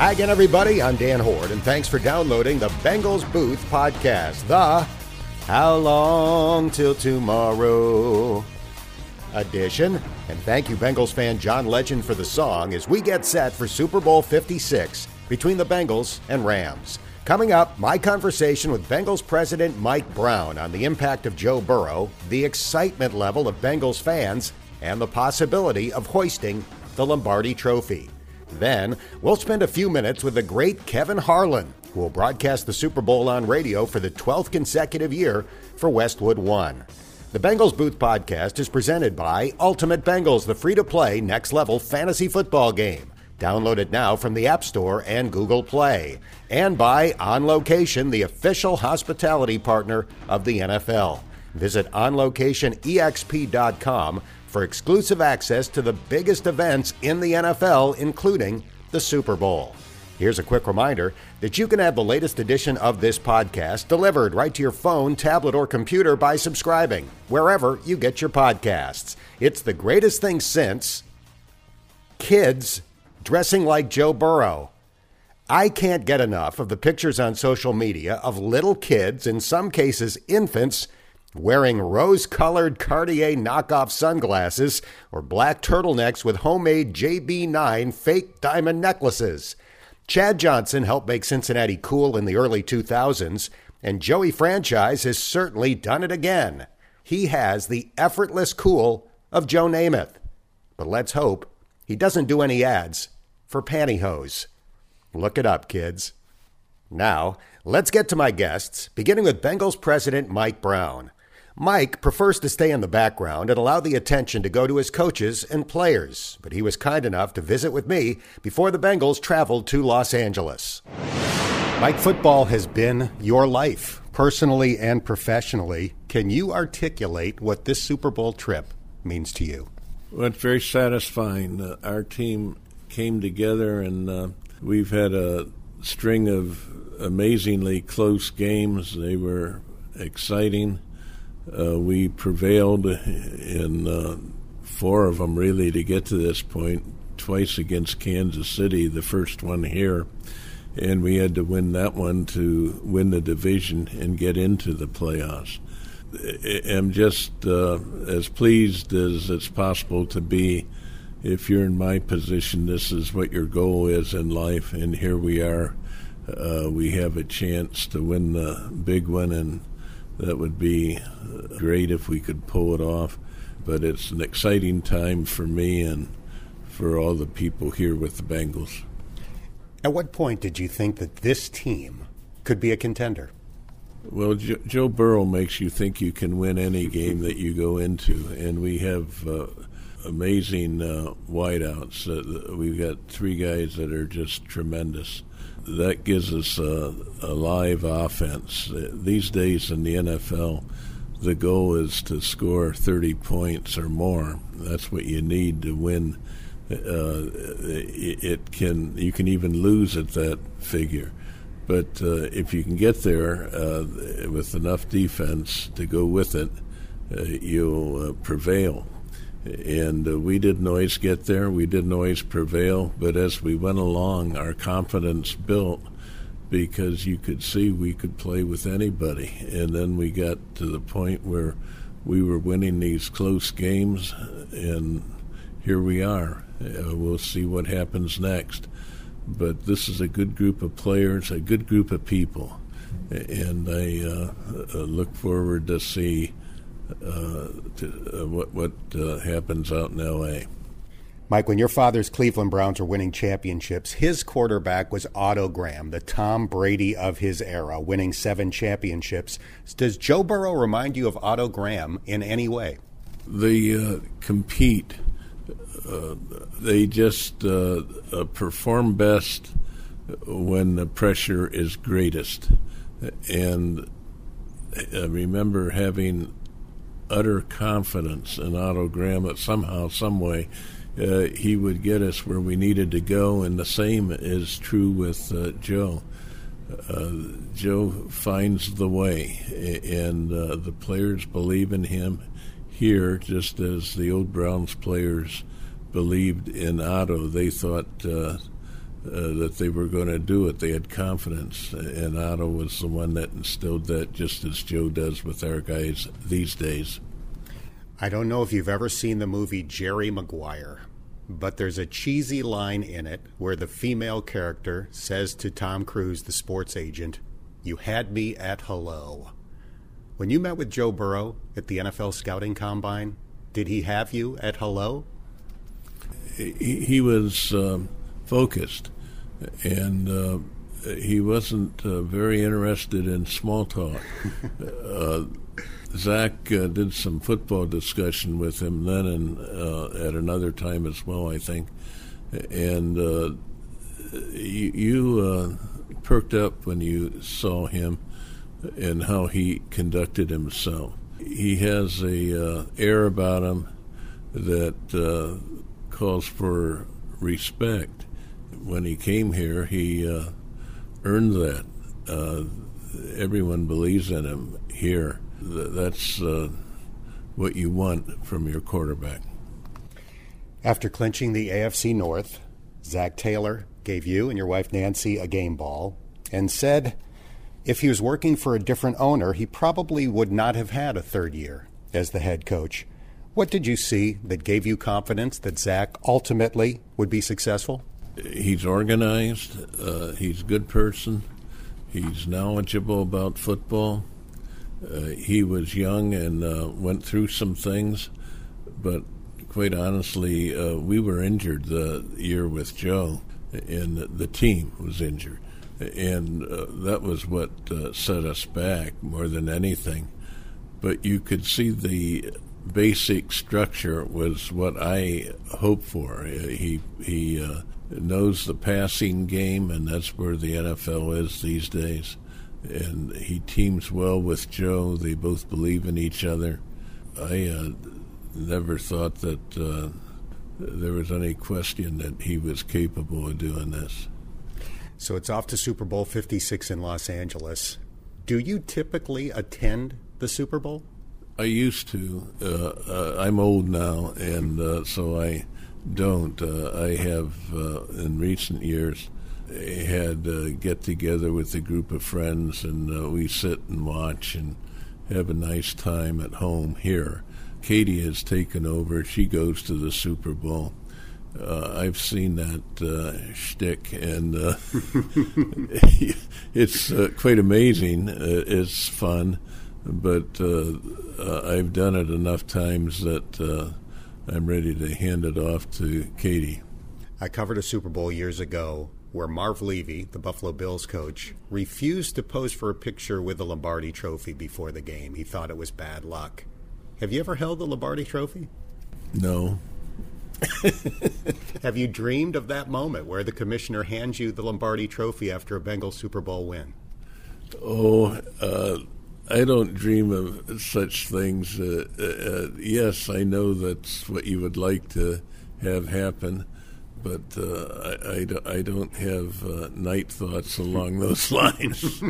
Hi again, everybody. I'm Dan Hoard, and thanks for downloading the Bengals Booth podcast, the How Long Till Tomorrow edition. And thank you, Bengals fan John Legend, for the song as we get set for Super Bowl 56 between the Bengals and Rams. Coming up, my conversation with Bengals president Mike Brown on the impact of Joe Burrow, the excitement level of Bengals fans, and the possibility of hoisting the Lombardi Trophy. Then, we'll spend a few minutes with the great Kevin Harlan, who will broadcast the Super Bowl on radio for the 12th consecutive year for Westwood One. The Bengals Booth podcast is presented by Ultimate Bengals, the free to play next level fantasy football game. Download it now from the App Store and Google Play. And by On Location, the official hospitality partner of the NFL. Visit onlocationexp.com for exclusive access to the biggest events in the NFL, including the Super Bowl. Here's a quick reminder that you can have the latest edition of this podcast delivered right to your phone, tablet, or computer by subscribing wherever you get your podcasts. It's the greatest thing since kids dressing like Joe Burrow. I can't get enough of the pictures on social media of little kids, in some cases infants, wearing rose colored Cartier knockoff sunglasses or black turtlenecks with homemade JB9 fake diamond necklaces. Chad Johnson helped make Cincinnati cool in the early 2000s, and Joey Franchise has certainly done it again. He has the effortless cool of Joe Namath. But let's hope he doesn't do any ads for pantyhose. Look it up, kids. Now, let's get to my guests, beginning with Bengals president Mike Brown. Mike prefers to stay in the background and allow the attention to go to his coaches and players, but he was kind enough to visit with me before the Bengals traveled to Los Angeles. Mike, football has been your life, personally and professionally. Can you articulate what this Super Bowl trip means to you? Well, it's very satisfying. Uh, our team came together, and uh, we've had a string of amazingly close games. They were exciting uh, we prevailed in uh, four of them really to get to this point. Twice against Kansas City, the first one here, and we had to win that one to win the division and get into the playoffs. I'm just uh, as pleased as it's possible to be. If you're in my position, this is what your goal is in life, and here we are. Uh, we have a chance to win the big one and that would be great if we could pull it off. But it's an exciting time for me and for all the people here with the Bengals. At what point did you think that this team could be a contender? Well, jo- Joe Burrow makes you think you can win any game that you go into, and we have uh, amazing uh, wideouts. Uh, we've got three guys that are just tremendous that gives us a, a live offense. These days in the NFL, the goal is to score 30 points or more. That's what you need to win. Uh, it can you can even lose at that figure, but uh, if you can get there uh, with enough defense to go with it, uh, you'll uh, prevail and uh, we didn't always get there. We didn't always prevail, but as we went along, our confidence built because you could see we could play with anybody. And then we got to the point where we were winning these close games, and here we are. Uh, we'll see what happens next. But this is a good group of players, a good group of people, and I uh, uh look forward to see to, uh, what what uh, happens out in L.A. Mike, when your father's Cleveland Browns were winning championships, his quarterback was Otto Graham, the Tom Brady of his era, winning seven championships. Does Joe Burrow remind you of Otto Graham in any way? They uh, compete. Uh, they just uh, perform best when the pressure is greatest. And I remember having utter confidence in Otto Graham that somehow, some way, uh, he would get us where we needed to go, and the same is true with uh, Joe. Uh, Joe finds the way, and uh, the players believe in him here, just as the old Browns players believed in Otto. They thought uh, that they were going to do it. They had confidence, and Otto was the one that instilled that, just as Joe does with our guys these days. I don't know if you've ever seen the movie Jerry Maguire, but there's a cheesy line in it where the female character says to Tom Cruise, the sports agent, You had me at hello. When you met with Joe Burrow at the NFL scouting combine, did he have you at hello? He, he was. Um, focused, and uh, he wasn't uh, very interested in small talk. uh, Zac uh, did some football discussion with him then and uh, at another time as well, I think. And uh, you, you perked up when you saw him and how he conducted himself. He has a air about him that calls for respect when he came here, he uh, earned that. Uh, everyone believes in him here. That's uh, what you want from your quarterback. After clinching the AFC North, Zac Taylor gave you and your wife Nancy a game ball and said if he was working for a different owner, he probably would not have had a third year as the head coach. What did you see that gave you confidence that Zac ultimately would be successful? He's organized. Uh, he's a good person. He's knowledgeable about football. Uh, he was young and uh, went through some things, but quite honestly, uh, we were injured the year with Joe, and the team was injured, and uh, that was what uh, set us back more than anything. But you could see the basic structure was what I hoped for. He he knows the passing game, and that's where the NFL is these days. And he teams well with Joe. They both believe in each other. I uh, never thought that uh, there was any question that he was capable of doing this. So it's off to Super Bowl 56 in Los Angeles. Do you typically attend the Super Bowl? I used to. Uh, uh I'm old now, and uh, so I don't. Uh, I have, uh, in recent years, had uh, get together with a group of friends, and uh, we sit and watch and have a nice time at home here. Katie has taken over. She goes to the Super Bowl. Uh, I've seen that uh, shtick, and it's quite amazing. It's fun, but I've done it enough times that I'm ready to hand it off to Katie. I covered a Super Bowl years ago where Marv Levy, the Buffalo Bills coach, refused to pose for a picture with the Lombardi trophy before the game. He thought it was bad luck. Have you ever held the Lombardi trophy? No. Have you dreamed of that moment where the commissioner hands you the Lombardi trophy after a Bengals Super Bowl win? Oh, uh, I don't dream of such things. Uh, uh, uh, yes, I know that's what you would like to have happen, but uh, I, I, do, I, don't have uh, night thoughts along those lines.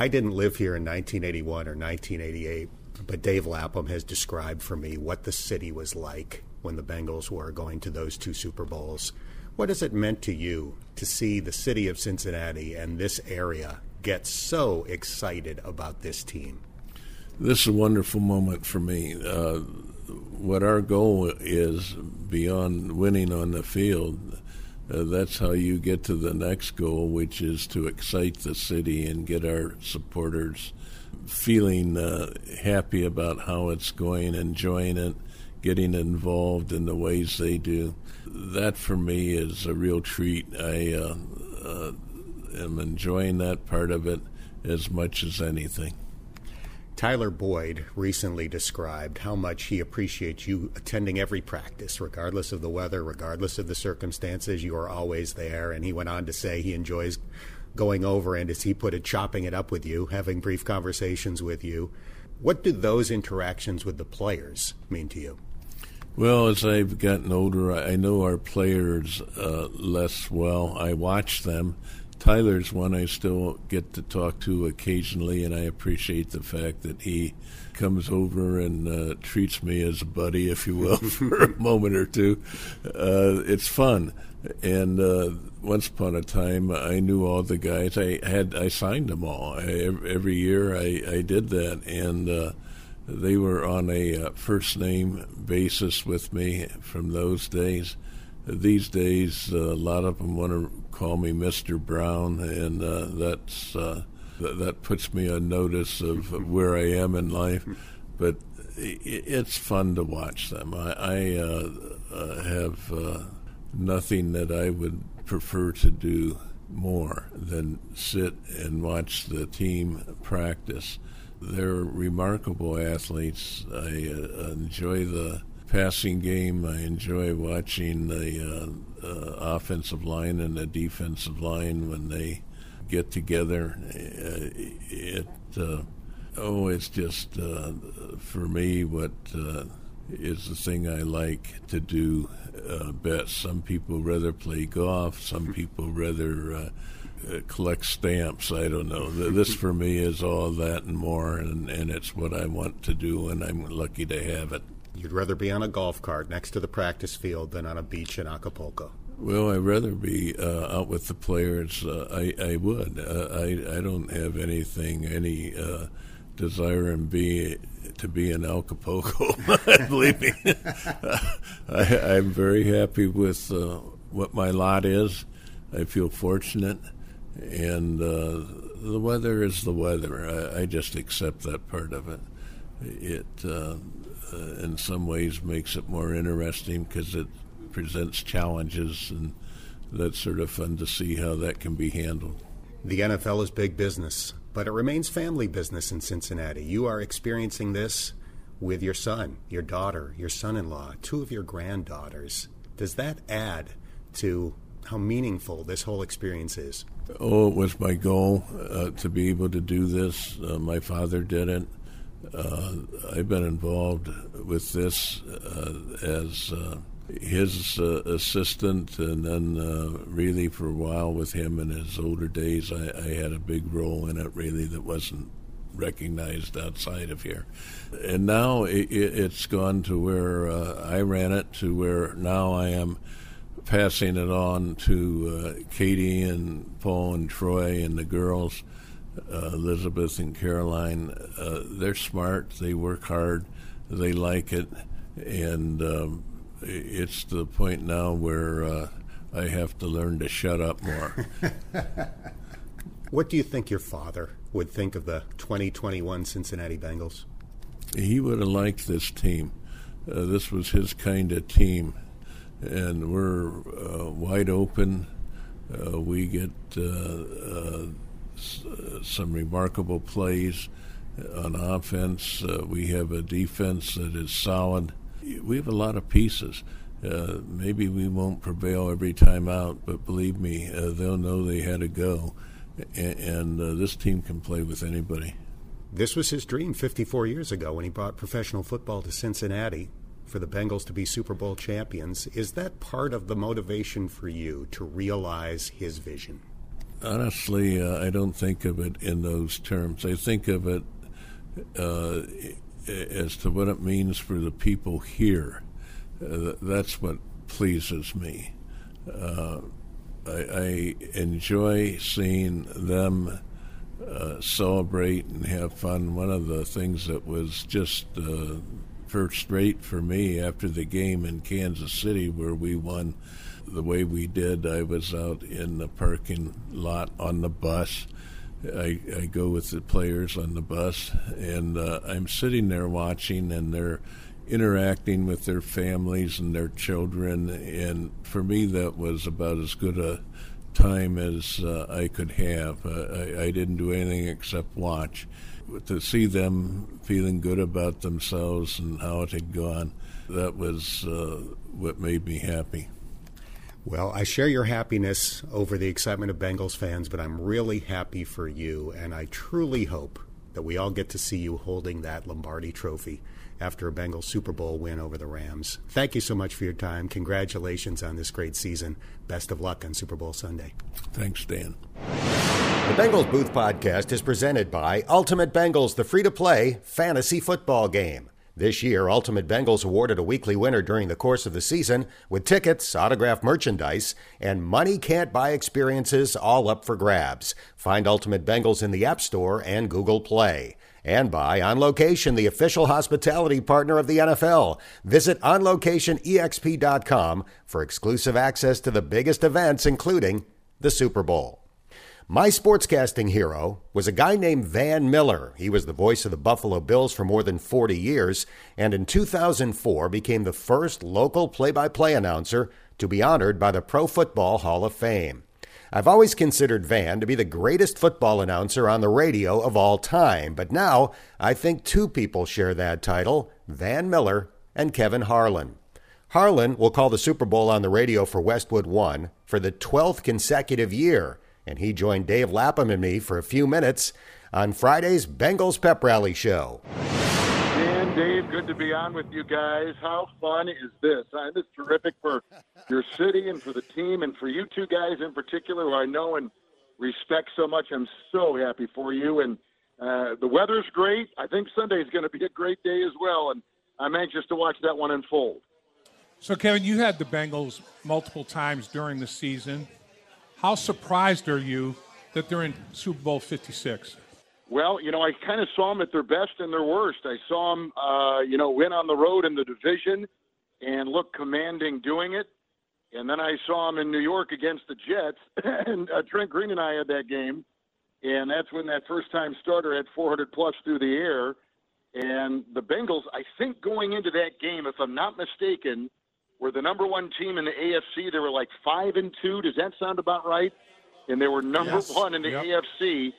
I didn't live here in 1981 or 1988, but Dave Lapham has described for me what the city was like when the Bengals were going to those two Super Bowls. What has it meant to you to see the city of Cincinnati and this area get so excited about this team? This is a wonderful moment for me. Uh, what our goal is beyond winning on the field, uh, that's how you get to the next goal, which is to excite the city and get our supporters feeling uh, happy about how it's going, enjoying it, getting involved in the ways they do. That for me is a real treat. I uh, uh, am enjoying that part of it as much as anything. Tyler Boyd recently described how much he appreciates you attending every practice, regardless of the weather, regardless of the circumstances. You are always there. And he went on to say he enjoys going over and, as he put it, chopping it up with you, having brief conversations with you. What do those interactions with the players mean to you? Well, as I've gotten older, I know our players uh, less well. I watch them Tyler's one I still get to talk to occasionally, and I appreciate the fact that he comes over and uh, treats me as a buddy, if you will, for a moment or two. Uh, it's fun. And uh, once upon a time, I knew all the guys. I had I signed them all I, every year. I, I did that, and uh, they were on a uh, first name basis with me from those days. These days, uh, a lot of them want to call me Mr. Brown, and uh, that's uh, th- that puts me on notice of where I am in life. But it's fun to watch them. I, I uh, have uh, nothing that I would prefer to do more than sit and watch the team practice. They're remarkable athletes. I enjoy the passing game. I enjoy watching the uh, uh, offensive line and the defensive line when they get together. Uh, it uh, oh, it's just uh, for me what is the thing I like to do uh, best. Some people rather play golf. Some people rather uh, uh, collect stamps. I don't know. This for me is all that and more, and, and it's what I want to do, and I'm lucky to have it. You'd rather be on a golf cart next to the practice field than on a beach in Acapulco. Well, I'd rather be uh, out with the players. Uh, I, I would. Uh, I, I don't have anything, any uh, desire in be to be in Acapulco. Believe me, I, am very happy with uh, what my lot is. I feel fortunate, and uh, the weather is the weather. I, I, just accept that part of it. It, uh, in some ways, makes it more interesting because it presents challenges, and that's sort of fun to see how that can be handled. The NFL is big business but it remains family business in Cincinnati. You are experiencing this with your son, your daughter, your son in law, two of your granddaughters. Does that add to how meaningful this whole experience is? Oh, it was my goal uh, to be able to do this. Uh, my father did it. Uh, I've been involved with this uh, as uh, his uh, assistant, and then uh, really for a while with him in his older days, I, I, had a big role in it. Really, that wasn't recognized outside of here, and now it, has gone to where uh, I ran it to where now I am passing it on to Katie and Paul and Troy and the girls. Uh, Elizabeth and Caroline, uh, they're smart. They work hard. They like it, and um, it's the point now where uh, I have to learn to shut up more. what do you think your father would think of the 2021 Cincinnati Bengals? He would have liked this team. Uh, this was his kind of team, and we're uh, wide open. Uh, we get uh, uh, some remarkable plays on offense. we have a defense that is solid we have a lot of pieces. Uh, maybe we won't prevail every time out, but believe me, uh, they'll know they had to go, and, and uh, this team can play with anybody. This was his dream 54 years ago when he brought professional football to Cincinnati for the Bengals to be Super Bowl champions. Is that part of the motivation for you to realize his vision? Honestly, uh, I don't think of it in those terms. I think of it uh, as to what it means for the people here. Uh, that's what pleases me. Uh, I, I, enjoy seeing them uh, celebrate and have fun. One of the things that was just uh, first rate for me after the game in Kansas City, where we won the way we did, I was out in the parking lot on the bus I, I go with the players on the bus, and uh, I'm sitting there watching, and they're interacting with their families and their children. And for me, that was about as good a time as uh, I could have. Uh, I, I, didn't do anything except watch. To see them feeling good about themselves and how it had gone, that was uh, what made me happy. Well, I share your happiness over the excitement of Bengals fans, but I'm really happy for you, and I truly hope that we all get to see you holding that Lombardi trophy after a Bengals Super Bowl win over the Rams. Thank you so much for your time. Congratulations on this great season. Best of luck on Super Bowl Sunday. Thanks, Dan. The Bengals Booth Podcast is presented by Ultimate Bengals, the free to play fantasy football game. This year, Ultimate Bengals awarded a weekly winner during the course of the season with tickets, autographed merchandise, and money can't buy experiences all up for grabs. Find Ultimate Bengals in the App Store and Google Play. And by On Location, the official hospitality partner of the NFL. Visit OnLocationEXP.com for exclusive access to the biggest events, including the Super Bowl. My sportscasting hero was a guy named Van Miller. He was the voice of the Buffalo Bills for more than 40 years, and in 2004 became the first local play by play announcer to be honored by the Pro Football Hall of Fame. I've always considered Van to be the greatest football announcer on the radio of all time, but now I think two people share that title Van Miller and Kevin Harlan. Harlan will call the Super Bowl on the radio for Westwood One for the 12th consecutive year and he joined Dave Lapham and me for a few minutes on Friday's Bengals Pep Rally Show. Dan, Dave, good to be on with you guys. How fun is this? Uh, this is terrific for your city and for the team and for you two guys in particular, who I know and respect so much. I'm so happy for you. And uh, the weather's great. I think Sunday is going to be a great day as well. And I'm anxious to watch that one unfold. So, Kevin, you had the Bengals multiple times during the season. How surprised are you that they're in Super Bowl 56? Well, you know, I kind of saw them at their best and their worst. I saw them, uh, you know, win on the road in the division and look commanding doing it. And then I saw them in New York against the Jets, and uh, Trent Green and I had that game, and that's when that first-time starter had 400 plus through the air. And the Bengals, I think, going into that game, if I'm not mistaken, were the number one team in the AFC. They were like five and two. Does that sound about right? And they were number yes. one in the yep. AFC.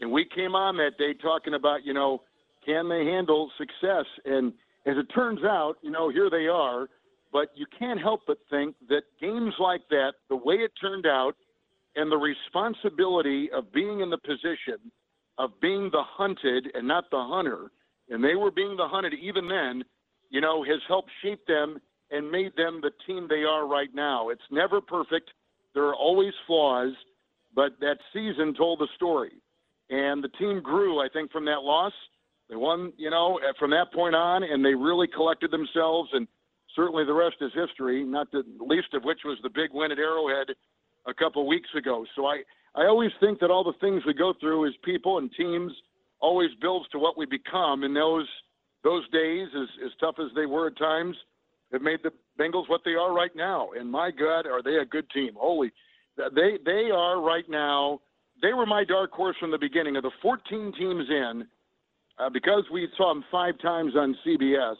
And we came on that day talking about, you know, can they handle success? And as it turns out, you know, here they are. But you can't help but think that games like that, the way it turned out, and the responsibility of being in the position of being the hunted and not the hunter, and they were being the hunted even then, you know, has helped shape them and made them the team they are right now. It's never perfect. There are always flaws, but that season told the story. And the team grew, I think, from that loss. They won, you know, from that point on, and they really collected themselves. And certainly the rest is history, not the least of which was the big win at Arrowhead a couple weeks ago. So I, I always think that all the things we go through as people and teams always builds to what we become. And those those days, as, as tough as they were at times, have made the Bengals what they are right now. And my God, are they a good team? Holy, they they are right now. They were my dark horse from the beginning. Of the 14 teams in, uh, because we saw them five times on CBS.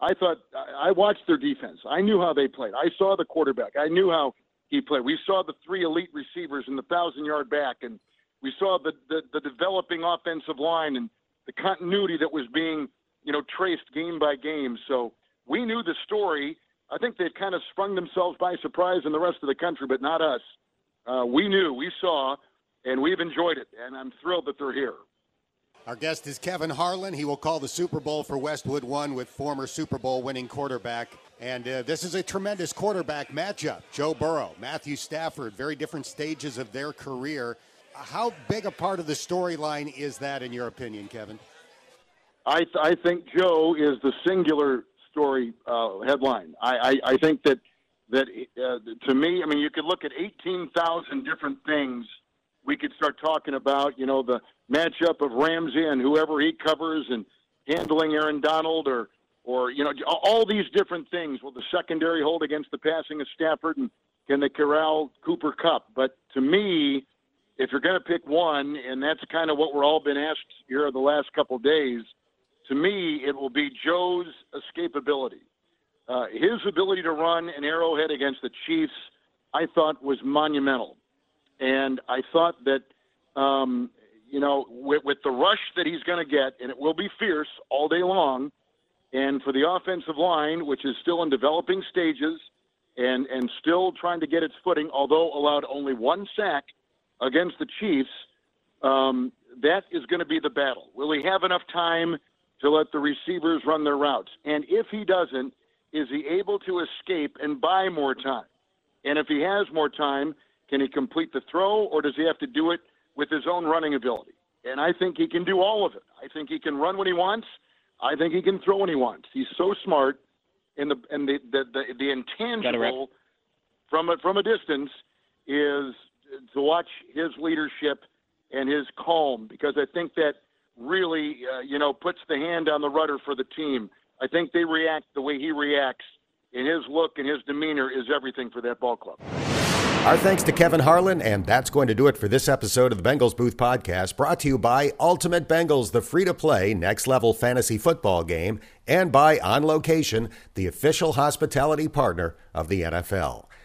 I thought I watched their defense. I knew how they played. I saw the quarterback. I knew how he played. We saw the three elite receivers and the thousand yard back, and we saw the, the the developing offensive line and the continuity that was being you know traced game by game. So we knew the story. I think they've kind of sprung themselves by surprise in the rest of the country, but not us. Uh, we knew, we saw, and we've enjoyed it, and I'm thrilled that they're here. Our guest is Kevin Harlan. He will call the Super Bowl for Westwood One with former Super Bowl winning quarterback. And uh, this is a tremendous quarterback matchup. Joe Burrow, Matthew Stafford, very different stages of their career. How big a part of the storyline is that, in your opinion, Kevin? I, th- I think Joe is the singular story uh, headline. I, I, I think that that uh, to me, I mean, you could look at 18,000 different things. We could start talking about, you know, the matchup of Ramsey and whoever he covers, and handling Aaron Donald, or or you know, all these different things. Will the secondary hold against the passing of Stafford, and can they corral Cooper Kupp? But to me, if you're going to pick one, and that's kind of what we're all been asked here the last couple of days to me, it will be Joe's escapability. Uh, his ability to run an Arrowhead against the Chiefs, I thought, was monumental. And I thought that, um, you know, with, with the rush that he's going to get, and it will be fierce all day long, and for the offensive line, which is still in developing stages and, and still trying to get its footing, although allowed only one sack against the Chiefs, um, that is going to be the battle. Will he have enough time to let the receivers run their routes? And if he doesn't, is he able to escape and buy more time? And if he has more time, can he complete the throw or does he have to do it with his own running ability? And I think he can do all of it. I think he can run when he wants. I think he can throw when he wants. He's so smart, and the and the the the, the intangible from a, from a distance is to watch his leadership and his calm because I think that really uh, you know puts the hand on the rudder for the team. I think they react the way he reacts, and his look and his demeanor is everything for that ball club. Our thanks to Kevin Harlan, and that's going to do it for this episode of the Bengals Booth Podcast, brought to you by Ultimate Bengals, the free to play next level fantasy football game, and by On Location, the official hospitality partner of the NFL.